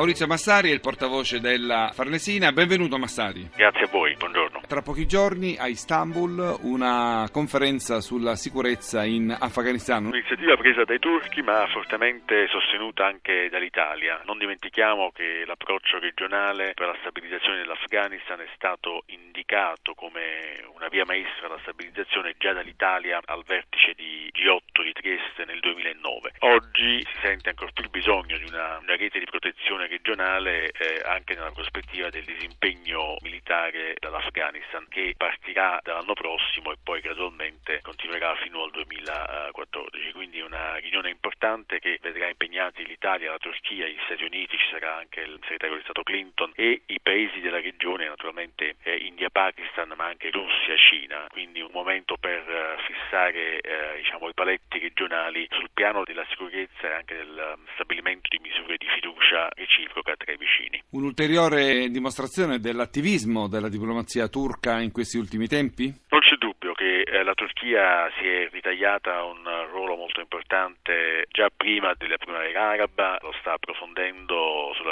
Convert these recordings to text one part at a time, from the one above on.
Maurizio Massari è il portavoce della Farnesina. Benvenuto Massari. Grazie a voi, buongiorno. Tra pochi giorni a Istanbul una conferenza sulla sicurezza in Afghanistan. Un'iniziativa presa dai turchi ma fortemente sostenuta anche dall'Italia. Non dimentichiamo che l'approccio regionale per la stabilizzazione dell'Afghanistan è stato indicato come una via maestra alla stabilizzazione già dall'Italia al vertice di G8 di Trieste nel 2009. Oggi si sente ancora più il bisogno di una, una rete di protezione regionale eh, anche nella prospettiva del disimpegno militare dall'Afghanistan che partirà dall'anno prossimo e poi gradualmente continuerà fino al 2014. Quindi una riunione importante che vedrà impegnati l'Italia, la Turchia, gli Stati Uniti, ci sarà anche il segretario di Stato Clinton e i paesi della regione, naturalmente eh, India, Pakistan, ma anche Russia, Cina. Quindi un momento per eh, fissare eh, diciamo, i paletti regionali sul piano della sicurezza e anche del um, stabilimento di misure di fiducia reciproca tra i vicini. Un'ulteriore dimostrazione dell'attivismo della diplomazia turca in questi ultimi tempi? Non c'è dubbio che eh, la Turchia si è ritagliata un ruolo molto importante già prima della primavera araba, lo sta approfondendo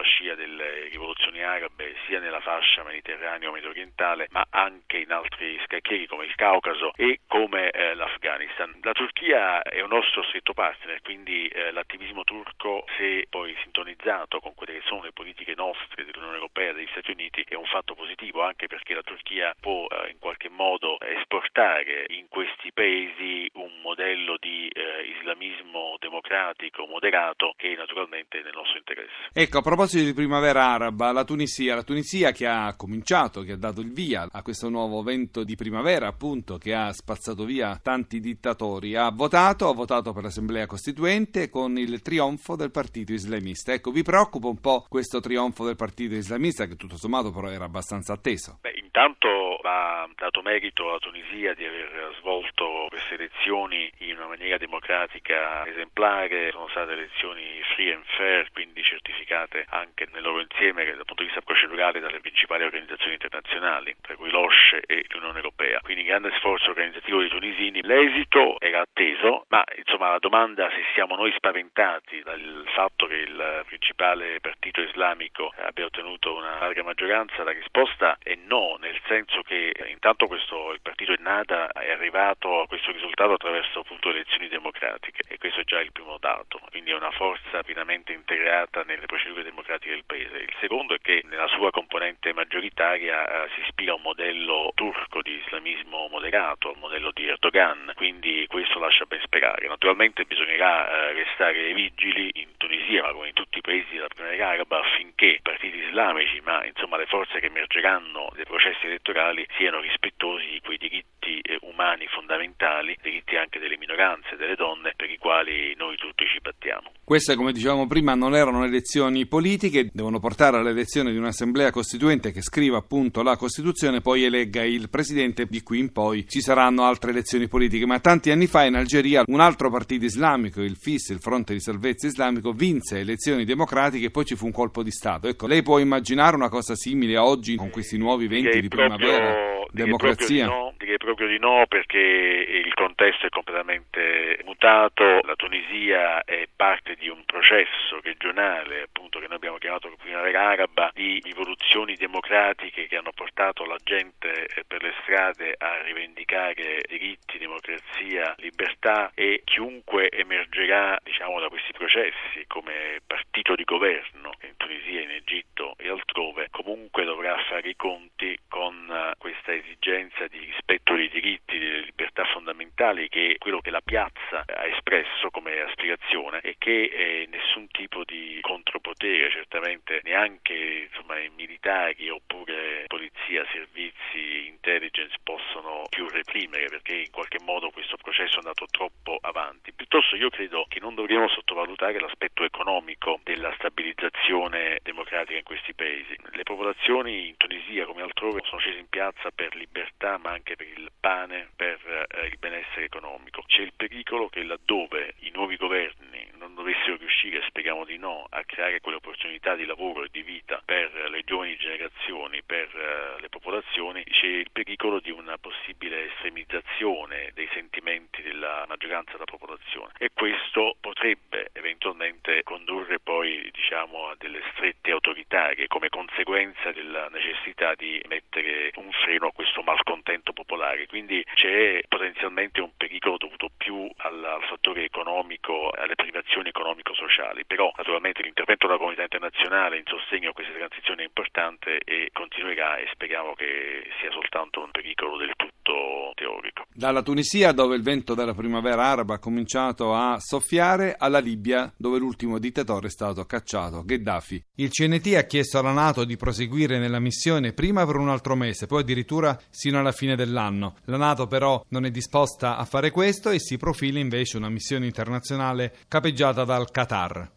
scia delle rivoluzioni arabe sia nella fascia mediterraneo-medio orientale ma anche in altri scacchieri come il Caucaso e come eh, l'Afghanistan. La Turchia è un nostro stretto partner, quindi eh, l'attivismo turco, se poi sintonizzato con quelle che sono le politiche nostre dell'Unione Europea e degli Stati Uniti, è un fatto positivo anche perché la Turchia può eh, in qualche modo esportare in questi paesi un modello di eh, islamismo democratico moderato che naturalmente nel nostro interesse. Ecco, a proposito di primavera araba, la Tunisia, la Tunisia che ha cominciato, che ha dato il via a questo nuovo vento di primavera, appunto, che ha spazzato via tanti dittatori, ha votato, ha votato per l'Assemblea Costituente con il trionfo del partito islamista. Ecco, vi preoccupa un po' questo trionfo del partito islamista che tutto sommato però era abbastanza atteso? Beh, intanto va dato merito alla Tunisia di aver svolto queste elezioni in una maniera democratica esemplare, sono state elezioni free and fair, quindi certificate anche nel loro insieme dal punto di vista procedurale dalle principali organizzazioni internazionali, tra cui l'OSCE e l'Unione Europea. Quindi grande sforzo organizzativo dei tunisini. L'esito era atteso, ma insomma la domanda se siamo noi spaventati dal fatto che il principale partito islamico abbia ottenuto una larga maggioranza, la risposta è no, nel senso che intanto questo, il partito Ennada è arrivato a questo risultato attraverso appunto elezioni democratiche e questo è già il primo dato, quindi è una forza pienamente integrata nelle procedure democratiche del paese. Il secondo è che nella sua componente maggioritaria eh, si ispira a un modello turco di islamismo moderato, al modello di Erdogan, quindi questo lascia ben sperare. Naturalmente bisognerà eh, restare vigili in Tunisia, ma come in tutti i paesi della primavera araba, affinché i partiti islamici, ma insomma le forze che emergeranno dai processi elettorali siano rispettosi di quei diritti eh, umani fondamentali, diritti anche delle minoranze, delle donne, per i quali noi tutti ci battiamo. Queste, come dicevamo prima, non erano elezioni politiche, devono portare all'elezione di un'assemblea costituente che scriva appunto la Costituzione, poi elegga il presidente, di qui in poi ci saranno altre elezioni politiche. Ma tanti anni fa in Algeria un altro partito islamico, il FIS, il Fronte di Salvezza Islamico, vinse elezioni democratiche e poi ci fu un colpo di Stato. Ecco, lei può immaginare una cosa simile a oggi con questi nuovi venti di primavera? Democrazia? Direi proprio, no, direi proprio di no perché il contesto è completamente mutato, la Tunisia è parte di un processo regionale appunto che noi abbiamo chiamato primavera araba di rivoluzioni democratiche che hanno portato la gente eh, per le strade a rivendicare diritti, democrazia, libertà e chiunque emergerà diciamo da questi processi come partito di governo in Tunisia, in Egitto e altrove comunque dovrà fare i conti con eh, questa esigenza di rispetto dei diritti, delle libertà fondamentali che è quello che la piazza ha espresso come aspirazione e che eh, nessun tipo di contropotere, certamente neanche insomma, militari oppure polizia, servizi, intelligence possono più reprimere perché in qualche modo questo processo è andato troppo avanti. Piuttosto io credo che non dovremmo sottovalutare l'aspetto economico della stabilizzazione democratica in paesi. Le popolazioni in Tunisia come altrove sono scese in piazza per libertà ma anche per il pane, per eh, il benessere economico. C'è il pericolo che laddove i nuovi governi non dovessero riuscire, speriamo di no, a creare quelle opportunità di lavoro e di vita per le giovani generazioni, per uh, le popolazioni, c'è il pericolo di una possibile estremizzazione dei sentimenti della maggioranza della popolazione e questo potrebbe eventualmente condurre poi diciamo, a delle strette autoritarie come conseguenza della necessità di mettere un freno a questo malcontento popolare. Quindi c'è potenzialmente un pericolo dovuto più al, fattore economico, alle privazioni economico-sociali, però naturalmente l'intervento della comunità internazionale in sostegno a questa transizione è importante e continuerà e speriamo che sia soltanto un pericolo del tutto teorico. Dalla Tunisia, dove il vento della primavera araba ha cominciato a soffiare, alla Libia, dove l'ultimo dittatore è stato cacciato, Gheddafi. Il CNT ha chiesto alla Nato di proseguire nella missione prima per un altro mese, poi addirittura sino alla fine dell'anno. La Nato però non è disposta a fare questo e si profila invece una missione internazionale capeggiata dal Qatar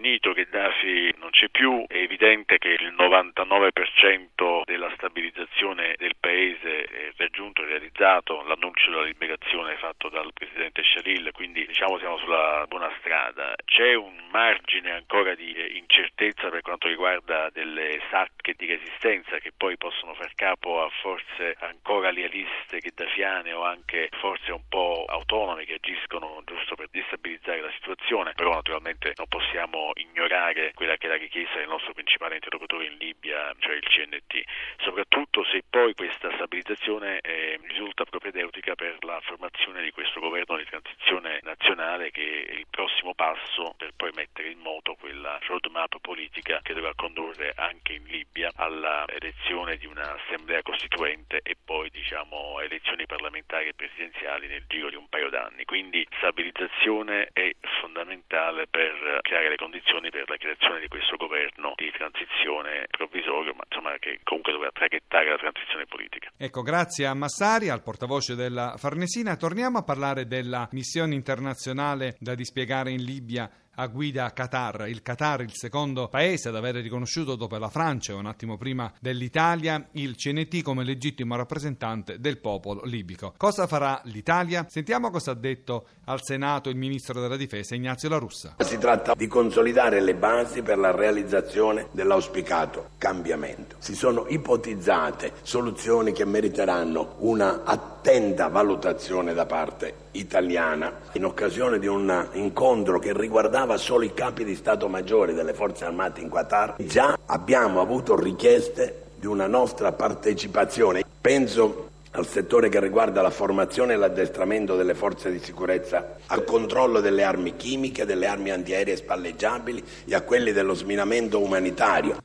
finito, Gheddafi non c'è più, è evidente che il 99% della stabilizzazione del paese raggiunto, realizzato, l'annuncio della liberazione fatto dal presidente Shalil, quindi diciamo siamo sulla buona strada. C'è un margine ancora di incertezza per quanto riguarda delle sacche di resistenza che poi possono far capo a forze ancora lealiste gheddafiane o anche forze un po' autonome che agiscono giusto per destabilizzare la situazione, però naturalmente non possiamo ignorare quella che è la richiesta del nostro principale interlocutore in Libia, cioè il CNT, soprattutto se poi questa stabilizzazione eh, risulta propedeutica per la formazione di questo governo di transizione nazionale che è il prossimo passo per poi mettere in moto quella roadmap politica che dovrà condurre anche in Libia alla elezione di un'assemblea costituente e poi diciamo elezioni parlamentari e presidenziali nel giro di un paio d'anni. Quindi stabilizzazione è fondamentale per creare le condizioni per la creazione di questo governo di transizione provvisorio, ma insomma che comunque doveva traghettare la transizione politica. Ecco, grazie a Massari, al portavoce della Farnesina. Torniamo a parlare della missione internazionale da dispiegare in Libia a guida Qatar. Il Qatar, il secondo paese ad aver riconosciuto dopo la Francia e un attimo prima dell'Italia il CNT come legittimo rappresentante del popolo libico. Cosa farà l'Italia? Sentiamo cosa ha detto al Senato il ministro della Difesa Ignazio La Russa. Si tratta di consolidare le basi per la realizzazione dell'auspicato cambiamento. Si sono ipotizzate soluzioni che meriteranno una attenta valutazione da parte italiana in occasione di un incontro che riguardava solo i capi di Stato Maggiore delle forze armate in Qatar. Già abbiamo avuto richieste di una nostra partecipazione. Penso al settore che riguarda la formazione e l'addestramento delle forze di sicurezza, al controllo delle armi chimiche, delle armi antiaeree spalleggiabili e a quelli dello sminamento umanitario.